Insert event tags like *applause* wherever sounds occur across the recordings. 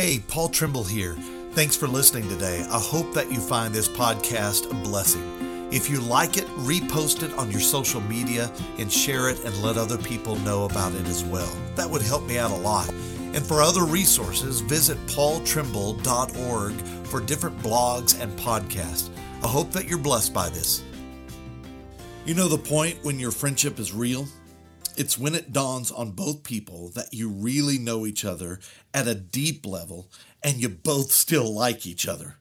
Hey, Paul Trimble here. Thanks for listening today. I hope that you find this podcast a blessing. If you like it, repost it on your social media and share it and let other people know about it as well. That would help me out a lot. And for other resources, visit paultrimble.org for different blogs and podcasts. I hope that you're blessed by this. You know the point when your friendship is real? It's when it dawns on both people that you really know each other at a deep level and you both still like each other.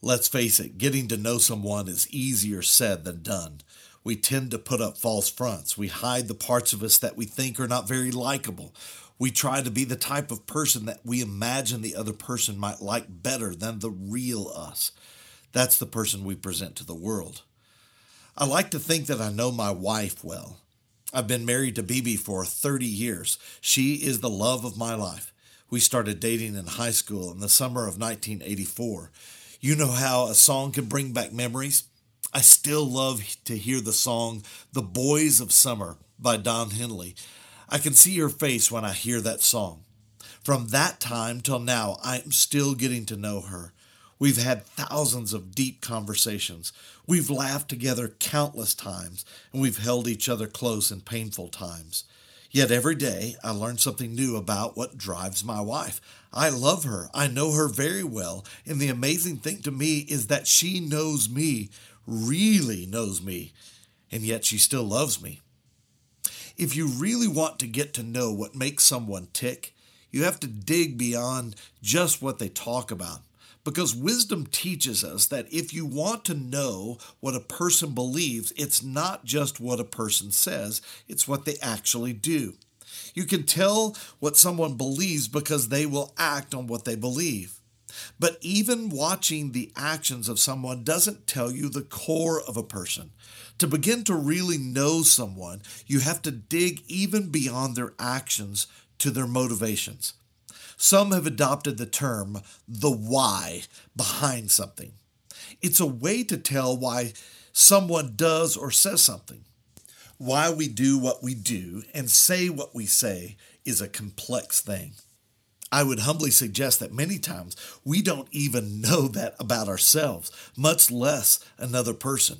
Let's face it, getting to know someone is easier said than done. We tend to put up false fronts. We hide the parts of us that we think are not very likable. We try to be the type of person that we imagine the other person might like better than the real us. That's the person we present to the world. I like to think that I know my wife well. I've been married to BB for 30 years. She is the love of my life. We started dating in high school in the summer of 1984. You know how a song can bring back memories? I still love to hear the song The Boys of Summer by Don Henley. I can see her face when I hear that song. From that time till now, I am still getting to know her. We've had thousands of deep conversations. We've laughed together countless times, and we've held each other close in painful times. Yet every day I learn something new about what drives my wife. I love her. I know her very well. And the amazing thing to me is that she knows me, really knows me, and yet she still loves me. If you really want to get to know what makes someone tick, you have to dig beyond just what they talk about. Because wisdom teaches us that if you want to know what a person believes, it's not just what a person says, it's what they actually do. You can tell what someone believes because they will act on what they believe. But even watching the actions of someone doesn't tell you the core of a person. To begin to really know someone, you have to dig even beyond their actions to their motivations. Some have adopted the term the why behind something. It's a way to tell why someone does or says something. Why we do what we do and say what we say is a complex thing. I would humbly suggest that many times we don't even know that about ourselves, much less another person.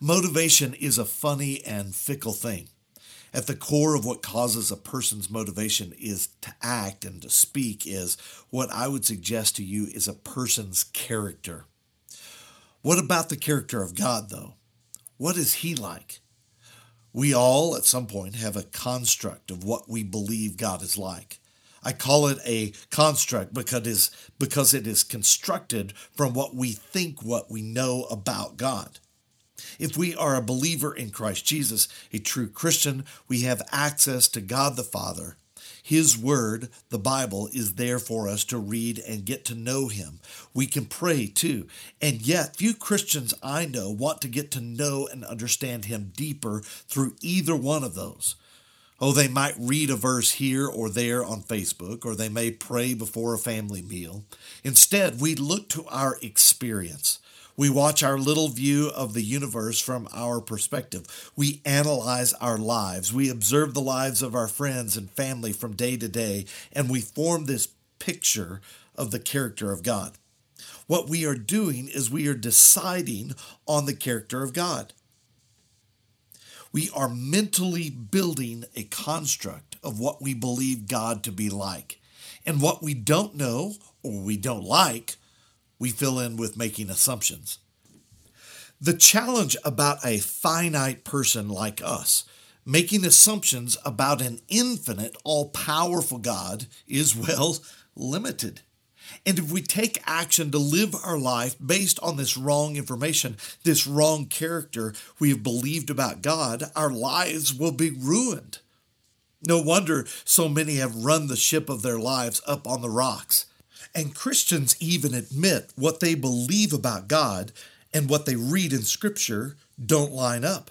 Motivation is a funny and fickle thing. At the core of what causes a person's motivation is to act and to speak is what I would suggest to you is a person's character. What about the character of God, though? What is He like? We all, at some point, have a construct of what we believe God is like. I call it a construct because it is, because it is constructed from what we think what we know about God. If we are a believer in Christ Jesus, a true Christian, we have access to God the Father. His Word, the Bible, is there for us to read and get to know Him. We can pray too. And yet, few Christians I know want to get to know and understand Him deeper through either one of those. Oh, they might read a verse here or there on Facebook, or they may pray before a family meal. Instead, we look to our experience. We watch our little view of the universe from our perspective. We analyze our lives. We observe the lives of our friends and family from day to day, and we form this picture of the character of God. What we are doing is we are deciding on the character of God. We are mentally building a construct of what we believe God to be like. And what we don't know or we don't like, we fill in with making assumptions. The challenge about a finite person like us making assumptions about an infinite, all powerful God is, well, limited. And if we take action to live our life based on this wrong information, this wrong character we have believed about God, our lives will be ruined. No wonder so many have run the ship of their lives up on the rocks. And Christians even admit what they believe about God and what they read in Scripture don't line up.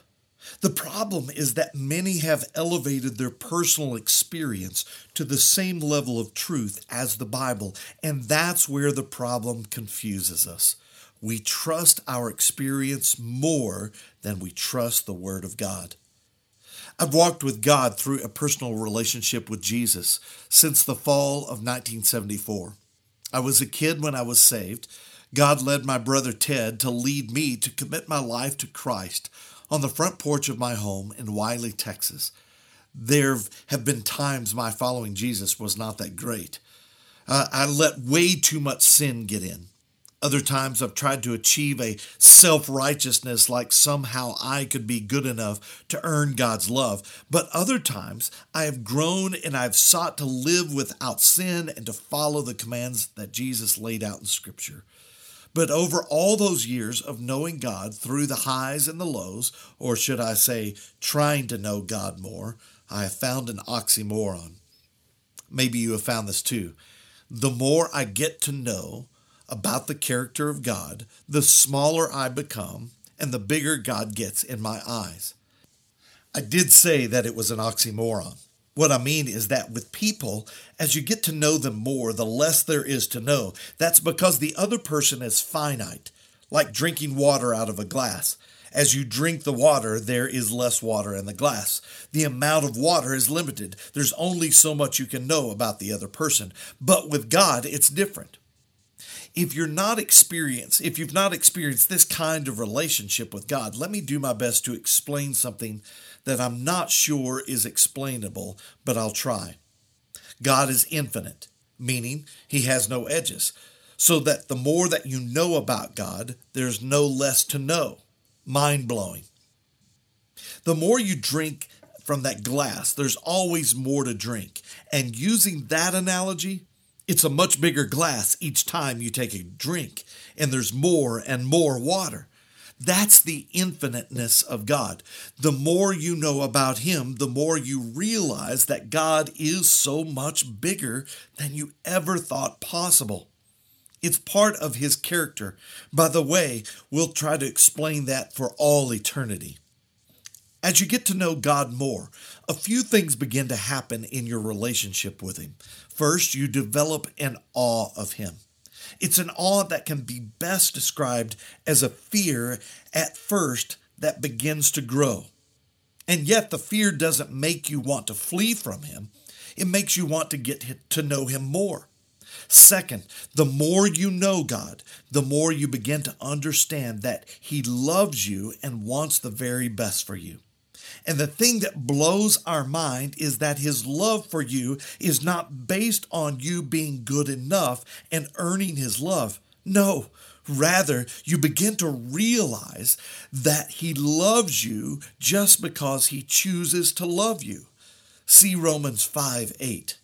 The problem is that many have elevated their personal experience to the same level of truth as the Bible, and that's where the problem confuses us. We trust our experience more than we trust the Word of God. I've walked with God through a personal relationship with Jesus since the fall of 1974. I was a kid when I was saved. God led my brother Ted to lead me to commit my life to Christ on the front porch of my home in Wylie, Texas. There have been times my following Jesus was not that great. Uh, I let way too much sin get in. Other times I've tried to achieve a self righteousness like somehow I could be good enough to earn God's love. But other times I have grown and I've sought to live without sin and to follow the commands that Jesus laid out in Scripture. But over all those years of knowing God through the highs and the lows, or should I say, trying to know God more, I have found an oxymoron. Maybe you have found this too. The more I get to know, about the character of God, the smaller I become and the bigger God gets in my eyes. I did say that it was an oxymoron. What I mean is that with people, as you get to know them more, the less there is to know. That's because the other person is finite, like drinking water out of a glass. As you drink the water, there is less water in the glass. The amount of water is limited. There's only so much you can know about the other person. But with God, it's different if you're not experienced, if you've not experienced this kind of relationship with God, let me do my best to explain something that I'm not sure is explainable, but I'll try. God is infinite, meaning he has no edges, so that the more that you know about God, there's no less to know. Mind blowing. The more you drink from that glass, there's always more to drink. And using that analogy, it's a much bigger glass each time you take a drink, and there's more and more water. That's the infiniteness of God. The more you know about Him, the more you realize that God is so much bigger than you ever thought possible. It's part of His character. By the way, we'll try to explain that for all eternity. As you get to know God more, a few things begin to happen in your relationship with Him. First, you develop an awe of Him. It's an awe that can be best described as a fear at first that begins to grow. And yet, the fear doesn't make you want to flee from Him, it makes you want to get to know Him more. Second, the more you know God, the more you begin to understand that He loves you and wants the very best for you. And the thing that blows our mind is that his love for you is not based on you being good enough and earning his love. No, rather, you begin to realize that he loves you just because he chooses to love you. See Romans 5 8.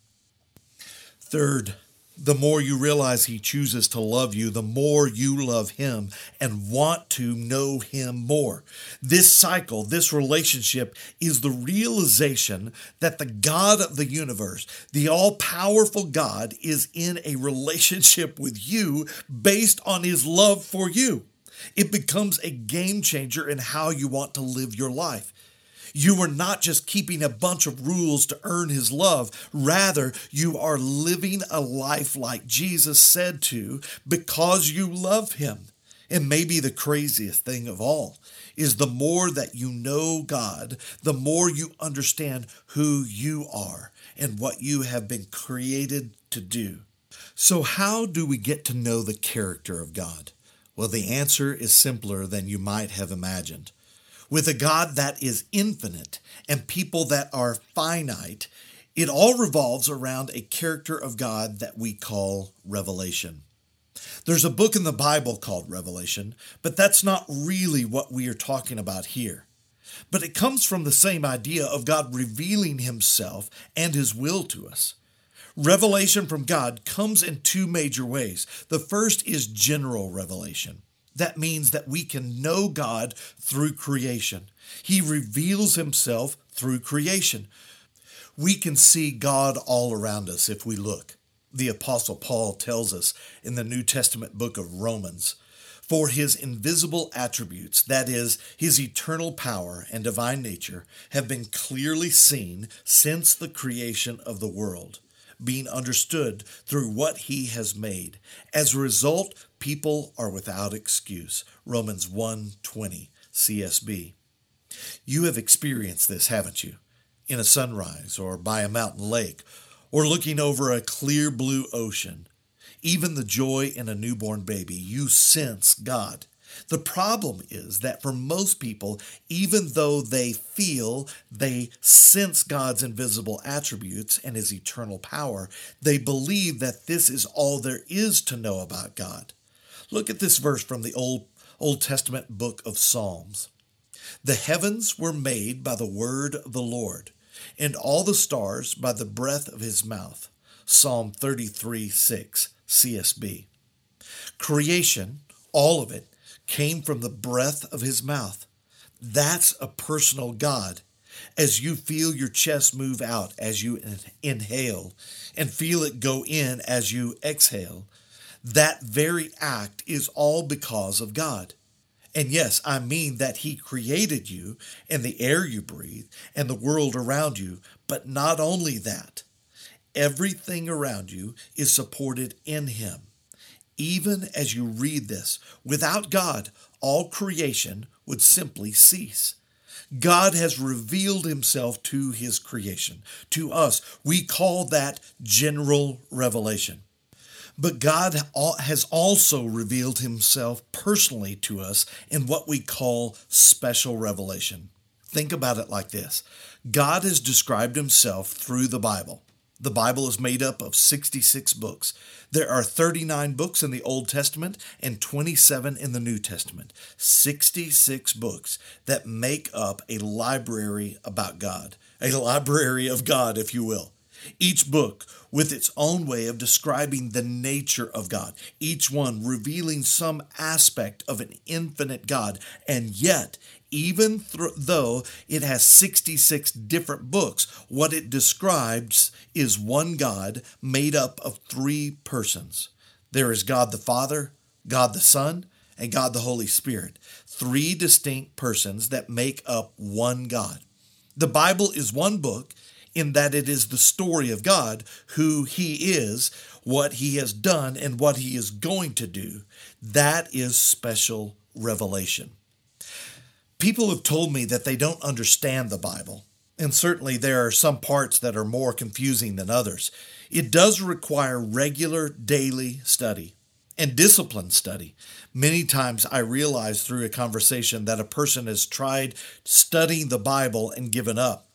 Third, the more you realize He chooses to love you, the more you love Him and want to know Him more. This cycle, this relationship, is the realization that the God of the universe, the all powerful God, is in a relationship with you based on His love for you. It becomes a game changer in how you want to live your life. You are not just keeping a bunch of rules to earn his love. Rather, you are living a life like Jesus said to because you love him. And maybe the craziest thing of all is the more that you know God, the more you understand who you are and what you have been created to do. So, how do we get to know the character of God? Well, the answer is simpler than you might have imagined with a God that is infinite and people that are finite, it all revolves around a character of God that we call revelation. There's a book in the Bible called Revelation, but that's not really what we are talking about here. But it comes from the same idea of God revealing himself and his will to us. Revelation from God comes in two major ways. The first is general revelation. That means that we can know God through creation. He reveals himself through creation. We can see God all around us if we look. The Apostle Paul tells us in the New Testament book of Romans For his invisible attributes, that is, his eternal power and divine nature, have been clearly seen since the creation of the world being understood through what he has made. As a result, people are without excuse. Romans 1:20 CSB. You have experienced this, haven't you? In a sunrise or by a mountain lake or looking over a clear blue ocean. even the joy in a newborn baby. You sense God. The problem is that for most people, even though they feel they sense God's invisible attributes and his eternal power, they believe that this is all there is to know about God. Look at this verse from the Old, Old Testament book of Psalms. The heavens were made by the word of the Lord, and all the stars by the breath of his mouth. Psalm 33 6, CSB. Creation, all of it, came from the breath of his mouth. That's a personal God. As you feel your chest move out as you inhale and feel it go in as you exhale, that very act is all because of God. And yes, I mean that He created you and the air you breathe and the world around you, but not only that, everything around you is supported in Him even as you read this. Without God, all creation would simply cease. God has revealed himself to his creation. To us, we call that general revelation. But God has also revealed himself personally to us in what we call special revelation. Think about it like this God has described himself through the Bible. The Bible is made up of 66 books. There are 39 books in the Old Testament and 27 in the New Testament. 66 books that make up a library about God, a library of God, if you will. Each book with its own way of describing the nature of God, each one revealing some aspect of an infinite God, and yet even th- though it has 66 different books, what it describes is one God made up of three persons. There is God the Father, God the Son, and God the Holy Spirit. Three distinct persons that make up one God. The Bible is one book in that it is the story of God, who He is, what He has done, and what He is going to do. That is special revelation. People have told me that they don't understand the Bible, and certainly there are some parts that are more confusing than others. It does require regular daily study and disciplined study. Many times I realize through a conversation that a person has tried studying the Bible and given up.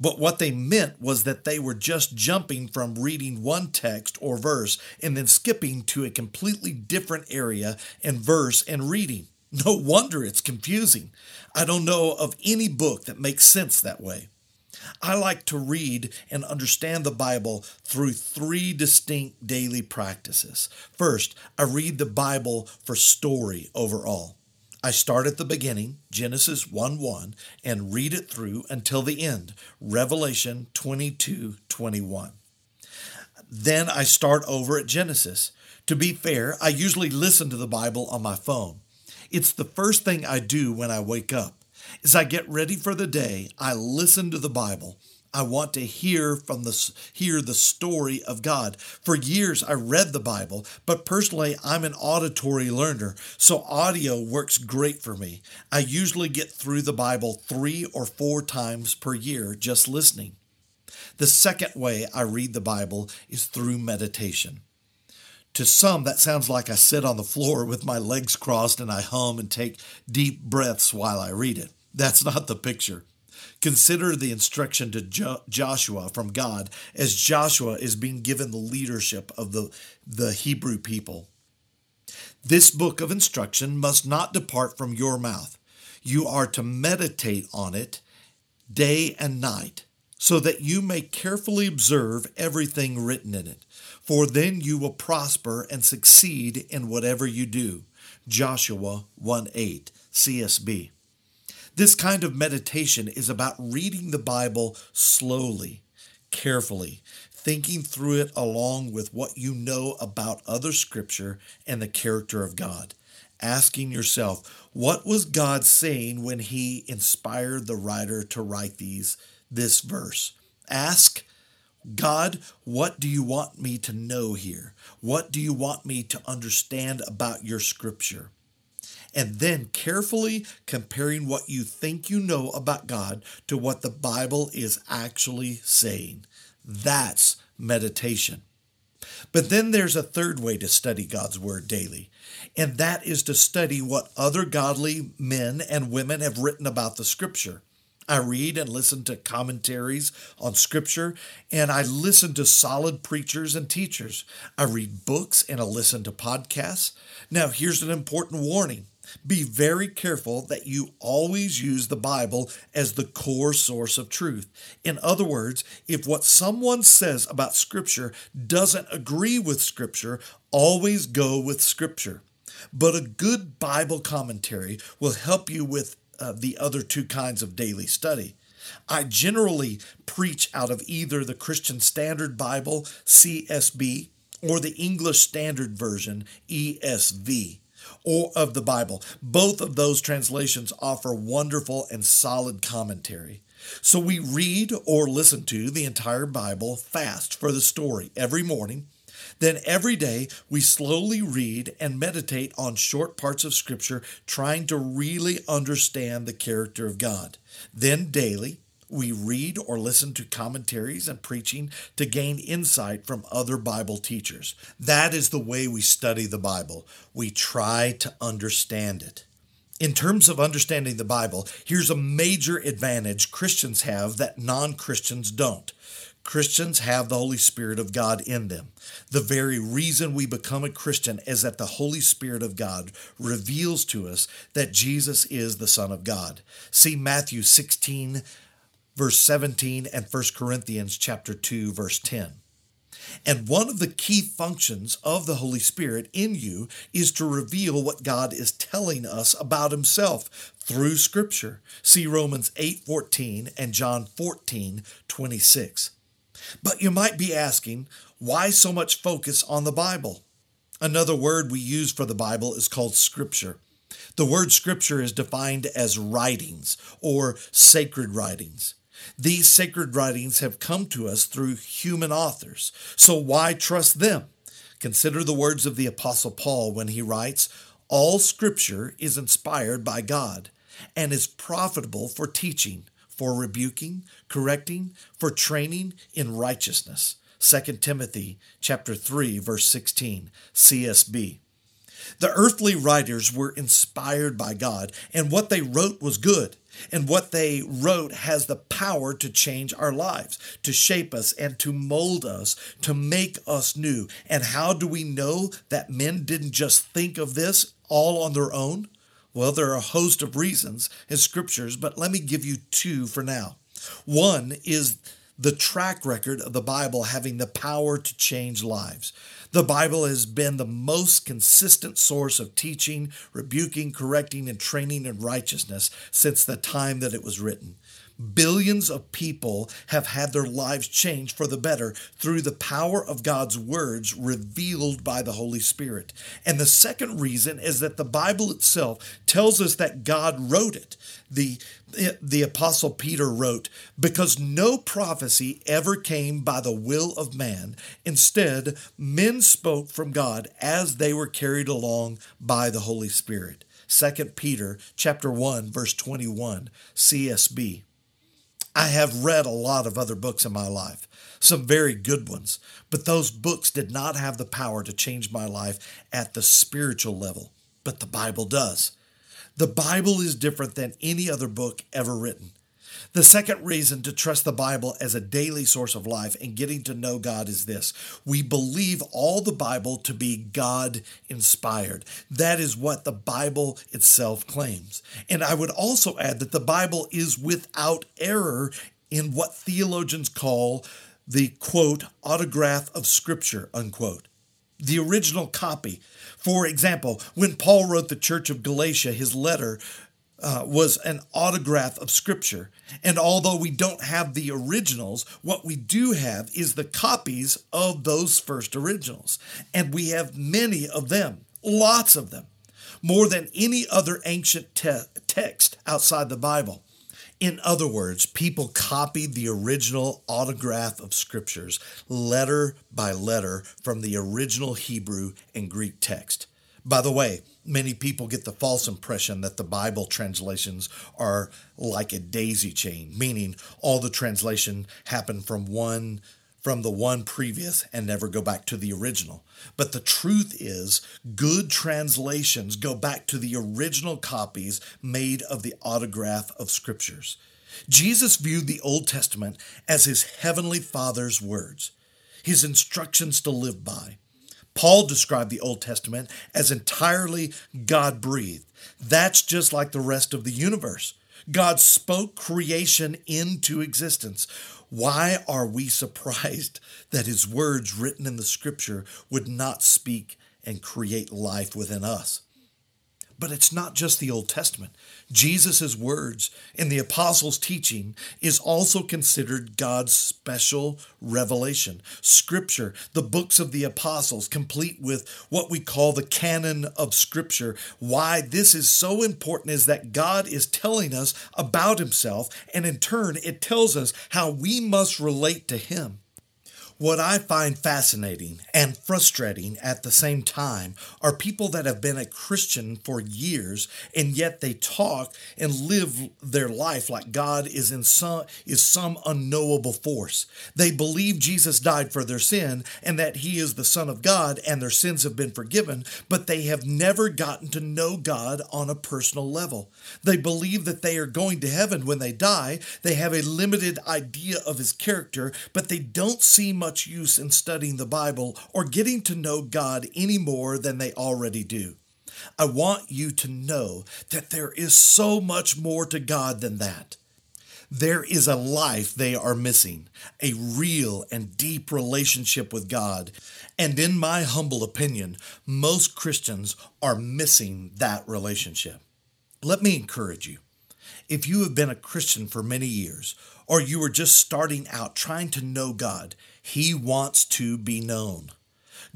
But what they meant was that they were just jumping from reading one text or verse and then skipping to a completely different area and verse and reading. *laughs* No wonder it's confusing. I don't know of any book that makes sense that way. I like to read and understand the Bible through three distinct daily practices. First, I read the Bible for story overall. I start at the beginning, Genesis 1 1, and read it through until the end, Revelation 22 21. Then I start over at Genesis. To be fair, I usually listen to the Bible on my phone. It's the first thing I do when I wake up. As I get ready for the day, I listen to the Bible. I want to hear from the hear the story of God. For years I read the Bible, but personally I'm an auditory learner, so audio works great for me. I usually get through the Bible 3 or 4 times per year just listening. The second way I read the Bible is through meditation. To some, that sounds like I sit on the floor with my legs crossed and I hum and take deep breaths while I read it. That's not the picture. Consider the instruction to jo- Joshua from God as Joshua is being given the leadership of the, the Hebrew people. This book of instruction must not depart from your mouth. You are to meditate on it day and night, so that you may carefully observe everything written in it for then you will prosper and succeed in whatever you do. Joshua 1 8, CSB. This kind of meditation is about reading the Bible slowly, carefully, thinking through it along with what you know about other scripture and the character of God. Asking yourself, what was God saying when he inspired the writer to write these this verse? Ask God, what do you want me to know here? What do you want me to understand about your scripture? And then carefully comparing what you think you know about God to what the Bible is actually saying. That's meditation. But then there's a third way to study God's Word daily, and that is to study what other godly men and women have written about the Scripture. I read and listen to commentaries on Scripture, and I listen to solid preachers and teachers. I read books and I listen to podcasts. Now, here's an important warning be very careful that you always use the Bible as the core source of truth. In other words, if what someone says about Scripture doesn't agree with Scripture, always go with Scripture. But a good Bible commentary will help you with uh, the other two kinds of daily study. I generally preach out of either the Christian Standard Bible, CSB, or the English Standard Version, ESV or of the Bible. Both of those translations offer wonderful and solid commentary. So we read or listen to the entire Bible fast for the story every morning. Then every day we slowly read and meditate on short parts of Scripture, trying to really understand the character of God. Then daily, we read or listen to commentaries and preaching to gain insight from other Bible teachers. That is the way we study the Bible. We try to understand it. In terms of understanding the Bible, here's a major advantage Christians have that non Christians don't. Christians have the Holy Spirit of God in them. The very reason we become a Christian is that the Holy Spirit of God reveals to us that Jesus is the Son of God. See Matthew 16, verse 17 and 1 Corinthians chapter 2 verse 10. And one of the key functions of the Holy Spirit in you is to reveal what God is telling us about himself through scripture. See Romans 8:14 and John 14:26. But you might be asking, why so much focus on the Bible? Another word we use for the Bible is called scripture. The word scripture is defined as writings or sacred writings. These sacred writings have come to us through human authors, so why trust them? Consider the words of the Apostle Paul when he writes, All scripture is inspired by God and is profitable for teaching, for rebuking, correcting, for training in righteousness. 2 Timothy chapter 3 verse 16 CSB. The earthly writers were inspired by God and what they wrote was good. And what they wrote has the power to change our lives, to shape us, and to mold us, to make us new. And how do we know that men didn't just think of this all on their own? Well, there are a host of reasons in scriptures, but let me give you two for now. One is the track record of the Bible having the power to change lives. The Bible has been the most consistent source of teaching, rebuking, correcting, and training in righteousness since the time that it was written. Billions of people have had their lives changed for the better through the power of God's words revealed by the Holy Spirit. And the second reason is that the Bible itself tells us that God wrote it. The, the Apostle Peter wrote, Because no prophecy ever came by the will of man. Instead, men spoke from God as they were carried along by the Holy Spirit. 2 Peter chapter 1 verse 21 CSB I have read a lot of other books in my life, some very good ones, but those books did not have the power to change my life at the spiritual level, but the Bible does. The Bible is different than any other book ever written. The second reason to trust the Bible as a daily source of life and getting to know God is this we believe all the Bible to be God inspired. That is what the Bible itself claims. And I would also add that the Bible is without error in what theologians call the quote, autograph of Scripture, unquote. The original copy. For example, when Paul wrote the church of Galatia his letter, uh, was an autograph of Scripture. And although we don't have the originals, what we do have is the copies of those first originals. And we have many of them, lots of them, more than any other ancient te- text outside the Bible. In other words, people copied the original autograph of scriptures letter by letter from the original Hebrew and Greek text. By the way, many people get the false impression that the Bible translations are like a daisy chain, meaning all the translation happen from one from the one previous and never go back to the original. But the truth is, good translations go back to the original copies made of the autograph of scriptures. Jesus viewed the Old Testament as his heavenly Father's words, his instructions to live by. Paul described the Old Testament as entirely God breathed. That's just like the rest of the universe. God spoke creation into existence. Why are we surprised *laughs* that his words written in the scripture would not speak and create life within us? But it's not just the Old Testament. Jesus' words in the apostles' teaching is also considered God's special revelation. Scripture, the books of the apostles, complete with what we call the canon of Scripture. Why this is so important is that God is telling us about Himself, and in turn, it tells us how we must relate to Him. What I find fascinating and frustrating at the same time are people that have been a Christian for years and yet they talk and live their life like God is in some is some unknowable force. They believe Jesus died for their sin and that he is the son of God and their sins have been forgiven, but they have never gotten to know God on a personal level. They believe that they are going to heaven when they die. They have a limited idea of his character, but they don't see much much use in studying the Bible or getting to know God any more than they already do. I want you to know that there is so much more to God than that. There is a life they are missing, a real and deep relationship with God. And in my humble opinion, most Christians are missing that relationship. Let me encourage you. If you have been a Christian for many years, or you are just starting out trying to know God, He wants to be known.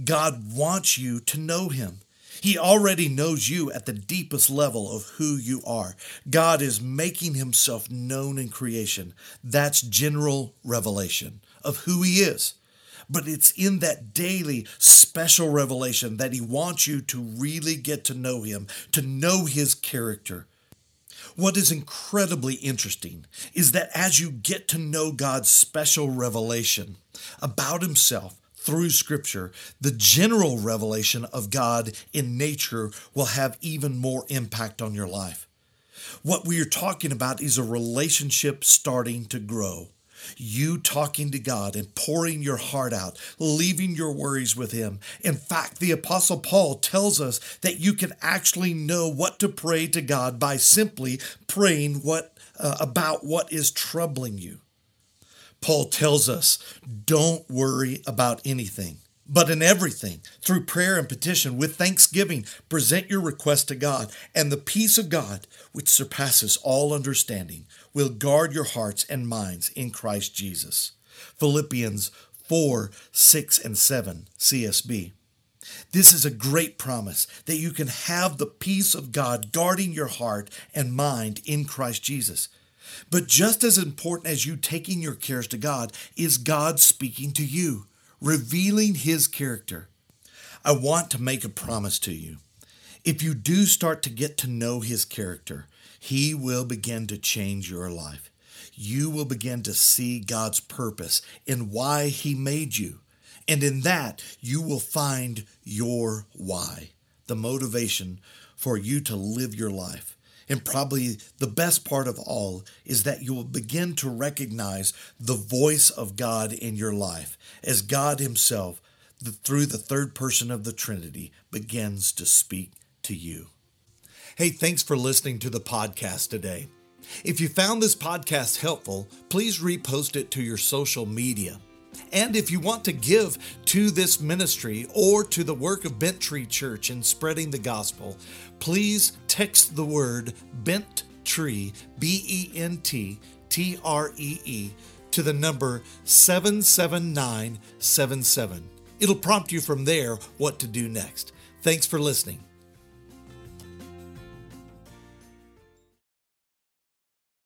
God wants you to know Him. He already knows you at the deepest level of who you are. God is making Himself known in creation. That's general revelation of who He is. But it's in that daily special revelation that He wants you to really get to know Him, to know His character what is incredibly interesting is that as you get to know God's special revelation about Himself, through Scripture, the general revelation of God in nature will have even more impact on your life. What we are talking about is a relationship starting to grow you talking to God and pouring your heart out, leaving your worries with Him. In fact, the Apostle Paul tells us that you can actually know what to pray to God by simply praying what, uh, about what is troubling you. Paul tells us don't worry about anything. But in everything, through prayer and petition, with thanksgiving, present your request to God, and the peace of God, which surpasses all understanding, will guard your hearts and minds in Christ Jesus. Philippians 4 6 and 7 CSB. This is a great promise that you can have the peace of God guarding your heart and mind in Christ Jesus. But just as important as you taking your cares to God is God speaking to you, revealing His character. I want to make a promise to you. If you do start to get to know His character, he will begin to change your life. You will begin to see God's purpose in why He made you. And in that, you will find your why, the motivation for you to live your life. And probably the best part of all is that you will begin to recognize the voice of God in your life as God Himself, through the third person of the Trinity, begins to speak to you. Hey, thanks for listening to the podcast today. If you found this podcast helpful, please repost it to your social media. And if you want to give to this ministry or to the work of Bent Tree Church in spreading the gospel, please text the word Bent Tree, B E N T T R E E, to the number 77977. It'll prompt you from there what to do next. Thanks for listening.